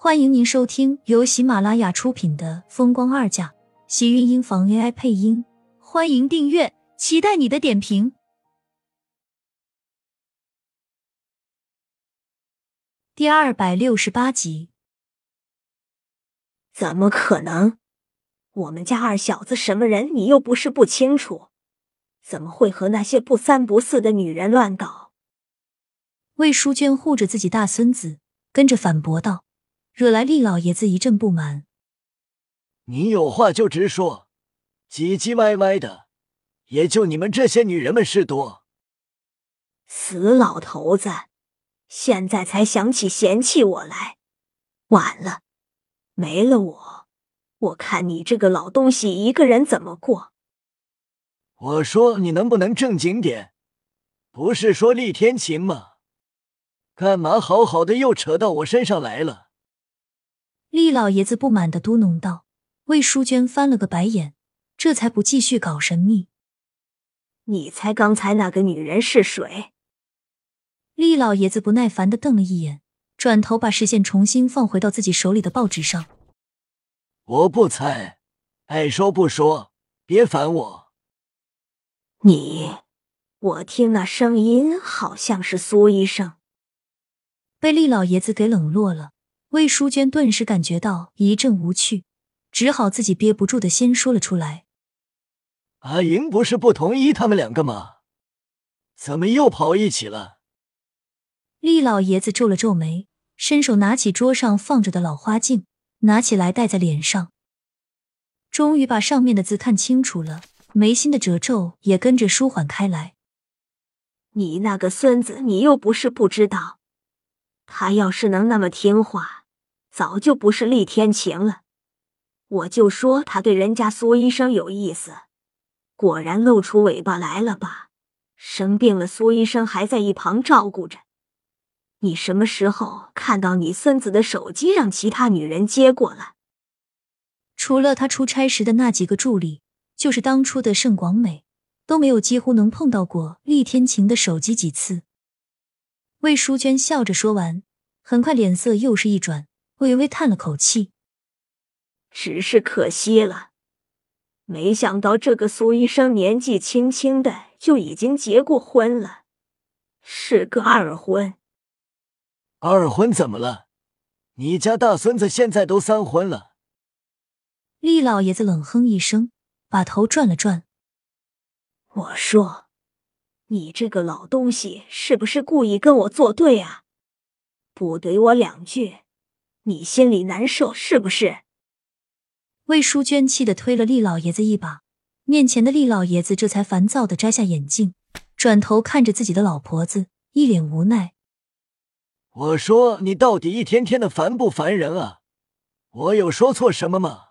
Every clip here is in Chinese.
欢迎您收听由喜马拉雅出品的《风光二嫁》，喜运音房 AI 配音。欢迎订阅，期待你的点评。第二百六十八集，怎么可能？我们家二小子什么人，你又不是不清楚，怎么会和那些不三不四的女人乱搞？魏淑娟护着自己大孙子，跟着反驳道，惹来厉老爷子一阵不满。你有话就直说，唧唧歪歪的，也就你们这些女人们事多。死老头子，现在才想起嫌弃我来，晚了，没了我。我看你这个老东西一个人怎么过？我说你能不能正经点？不是说厉天晴吗？干嘛好好的又扯到我身上来了？厉老爷子不满的嘟哝道。魏淑娟翻了个白眼，这才不继续搞神秘。你猜刚才那个女人是谁？厉老爷子不耐烦的瞪了一眼，转头把视线重新放回到自己手里的报纸上。我不猜，爱说不说，别烦我。你，我听那声音好像是苏医生。被厉老爷子给冷落了，魏淑娟顿时感觉到一阵无趣，只好自己憋不住的先说了出来。阿莹不是不同意他们两个吗？怎么又跑一起了？厉老爷子皱了皱眉，伸手拿起桌上放着的老花镜。拿起来戴在脸上，终于把上面的字看清楚了，眉心的褶皱也跟着舒缓开来。你那个孙子，你又不是不知道，他要是能那么听话，早就不是厉天晴了。我就说他对人家苏医生有意思，果然露出尾巴来了吧？生病了，苏医生还在一旁照顾着。你什么时候看到你孙子的手机让其他女人接过了？除了他出差时的那几个助理，就是当初的盛广美，都没有几乎能碰到过厉天晴的手机几次。魏淑娟笑着说完，很快脸色又是一转，微微叹了口气：“只是可惜了，没想到这个苏医生年纪轻轻的就已经结过婚了，是个二婚。”二婚怎么了？你家大孙子现在都三婚了。厉老爷子冷哼一声，把头转了转。我说：“你这个老东西，是不是故意跟我作对啊？不怼我两句，你心里难受是不是？”魏淑娟气得推了厉老爷子一把，面前的厉老爷子这才烦躁的摘下眼镜，转头看着自己的老婆子，一脸无奈。我说你到底一天天的烦不烦人啊？我有说错什么吗？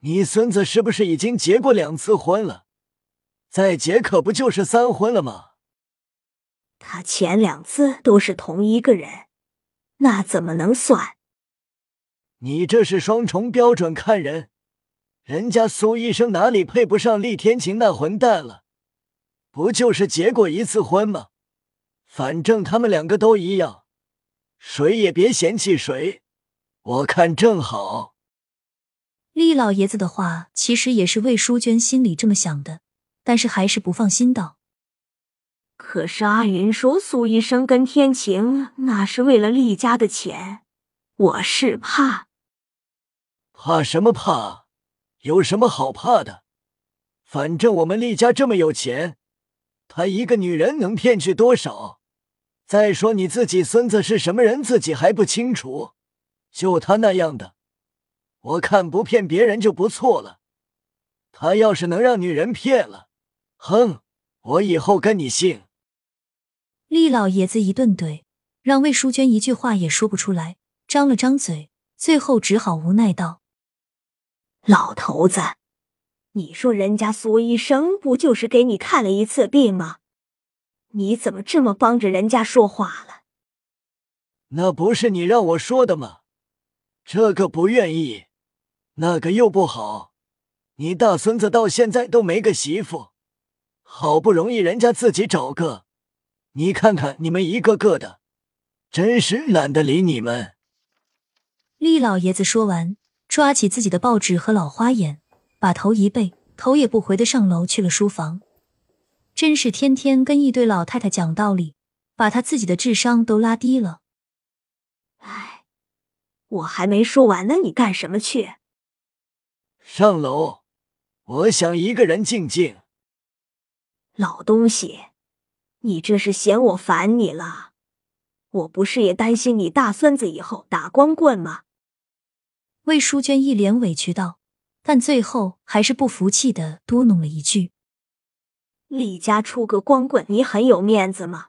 你孙子是不是已经结过两次婚了？再结可不就是三婚了吗？他前两次都是同一个人，那怎么能算？你这是双重标准看人，人家苏医生哪里配不上厉天晴那混蛋了？不就是结过一次婚吗？反正他们两个都一样。谁也别嫌弃谁，我看正好。厉老爷子的话，其实也是魏淑娟心里这么想的，但是还是不放心道：“可是阿云说苏医生跟天晴那是为了厉家的钱，我是怕。怕什么怕？有什么好怕的？反正我们厉家这么有钱，他一个女人能骗去多少？”再说你自己孙子是什么人，自己还不清楚？就他那样的，我看不骗别人就不错了。他要是能让女人骗了，哼，我以后跟你姓。厉老爷子一顿怼，让魏淑娟一句话也说不出来，张了张嘴，最后只好无奈道：“老头子，你说人家苏医生不就是给你看了一次病吗？”你怎么这么帮着人家说话了？那不是你让我说的吗？这个不愿意，那个又不好。你大孙子到现在都没个媳妇，好不容易人家自己找个，你看看你们一个个的，真是懒得理你们。厉老爷子说完，抓起自己的报纸和老花眼，把头一背，头也不回的上楼去了书房。真是天天跟一堆老太太讲道理，把他自己的智商都拉低了。哎，我还没说完呢，你干什么去？上楼，我想一个人静静。老东西，你这是嫌我烦你了？我不是也担心你大孙子以后打光棍吗？魏淑娟一脸委屈道，但最后还是不服气的嘟哝了一句。李家出个光棍，你很有面子吗？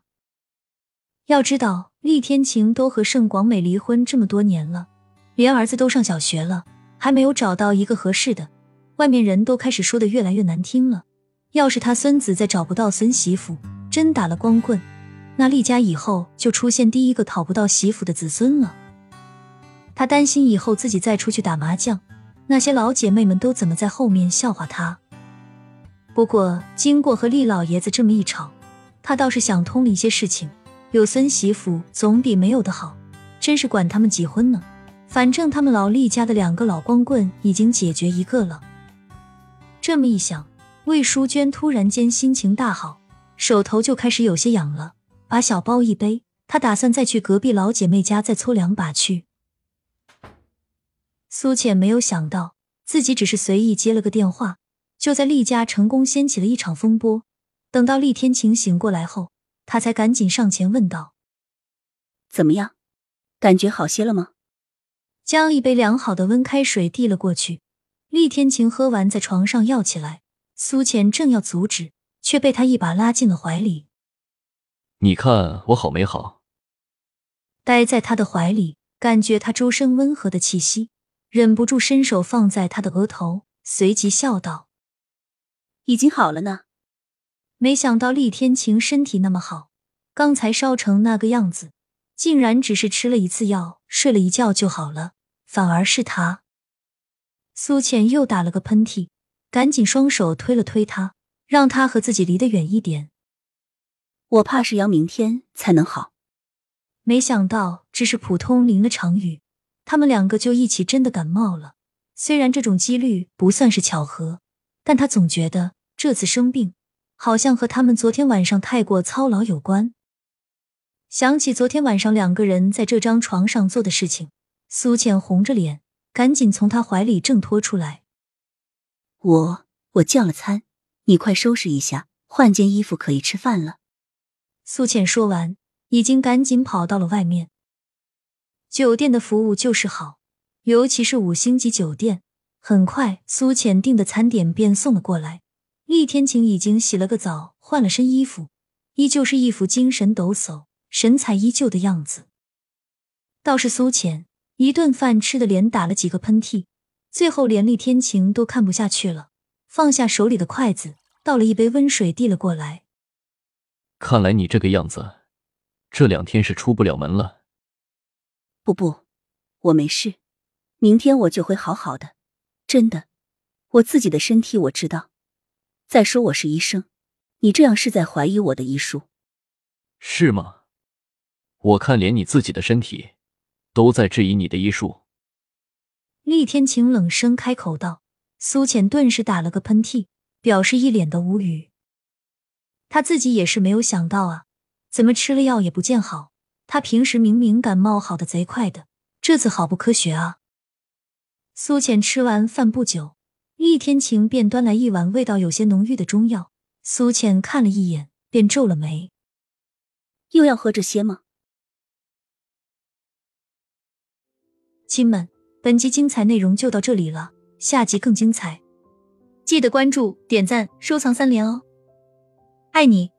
要知道，厉天晴都和盛广美离婚这么多年了，连儿子都上小学了，还没有找到一个合适的，外面人都开始说的越来越难听了。要是他孙子再找不到孙媳妇，真打了光棍，那厉家以后就出现第一个讨不到媳妇的子孙了。他担心以后自己再出去打麻将，那些老姐妹们都怎么在后面笑话他。不过，经过和厉老爷子这么一吵，他倒是想通了一些事情。有孙媳妇总比没有的好，真是管他们几婚呢？反正他们老厉家的两个老光棍已经解决一个了。这么一想，魏淑娟突然间心情大好，手头就开始有些痒了。把小包一背，她打算再去隔壁老姐妹家再搓两把去。苏浅没有想到，自己只是随意接了个电话。就在厉家成功掀起了一场风波。等到厉天晴醒过来后，他才赶紧上前问道：“怎么样，感觉好些了吗？”将一杯凉好的温开水递了过去。厉天晴喝完，在床上要起来。苏浅正要阻止，却被他一把拉进了怀里。“你看我好没好？”待在他的怀里，感觉他周身温和的气息，忍不住伸手放在他的额头，随即笑道。已经好了呢，没想到厉天晴身体那么好，刚才烧成那个样子，竟然只是吃了一次药，睡了一觉就好了。反而是他，苏浅又打了个喷嚏，赶紧双手推了推他，让他和自己离得远一点。我怕是要明天才能好。没想到只是普通淋了场雨，他们两个就一起真的感冒了。虽然这种几率不算是巧合，但他总觉得。这次生病，好像和他们昨天晚上太过操劳有关。想起昨天晚上两个人在这张床上做的事情，苏浅红着脸，赶紧从他怀里挣脱出来。我我叫了餐，你快收拾一下，换件衣服可以吃饭了。苏浅说完，已经赶紧跑到了外面。酒店的服务就是好，尤其是五星级酒店。很快，苏浅订的餐点便送了过来。厉天晴已经洗了个澡，换了身衣服，依旧是一副精神抖擞、神采依旧的样子。倒是苏浅，一顿饭吃的连打了几个喷嚏，最后连厉天晴都看不下去了，放下手里的筷子，倒了一杯温水递了过来。看来你这个样子，这两天是出不了门了。不不，我没事，明天我就会好好的，真的，我自己的身体我知道。再说我是医生，你这样是在怀疑我的医术，是吗？我看连你自己的身体都在质疑你的医术。厉天晴冷声开口道。苏浅顿时打了个喷嚏，表示一脸的无语。他自己也是没有想到啊，怎么吃了药也不见好？他平时明明感冒好的贼快的，这次好不科学啊！苏浅吃完饭不久。厉天晴便端来一碗味道有些浓郁的中药，苏浅看了一眼，便皱了眉：“又要喝这些吗？”亲们，本集精彩内容就到这里了，下集更精彩，记得关注、点赞、收藏三连哦！爱你。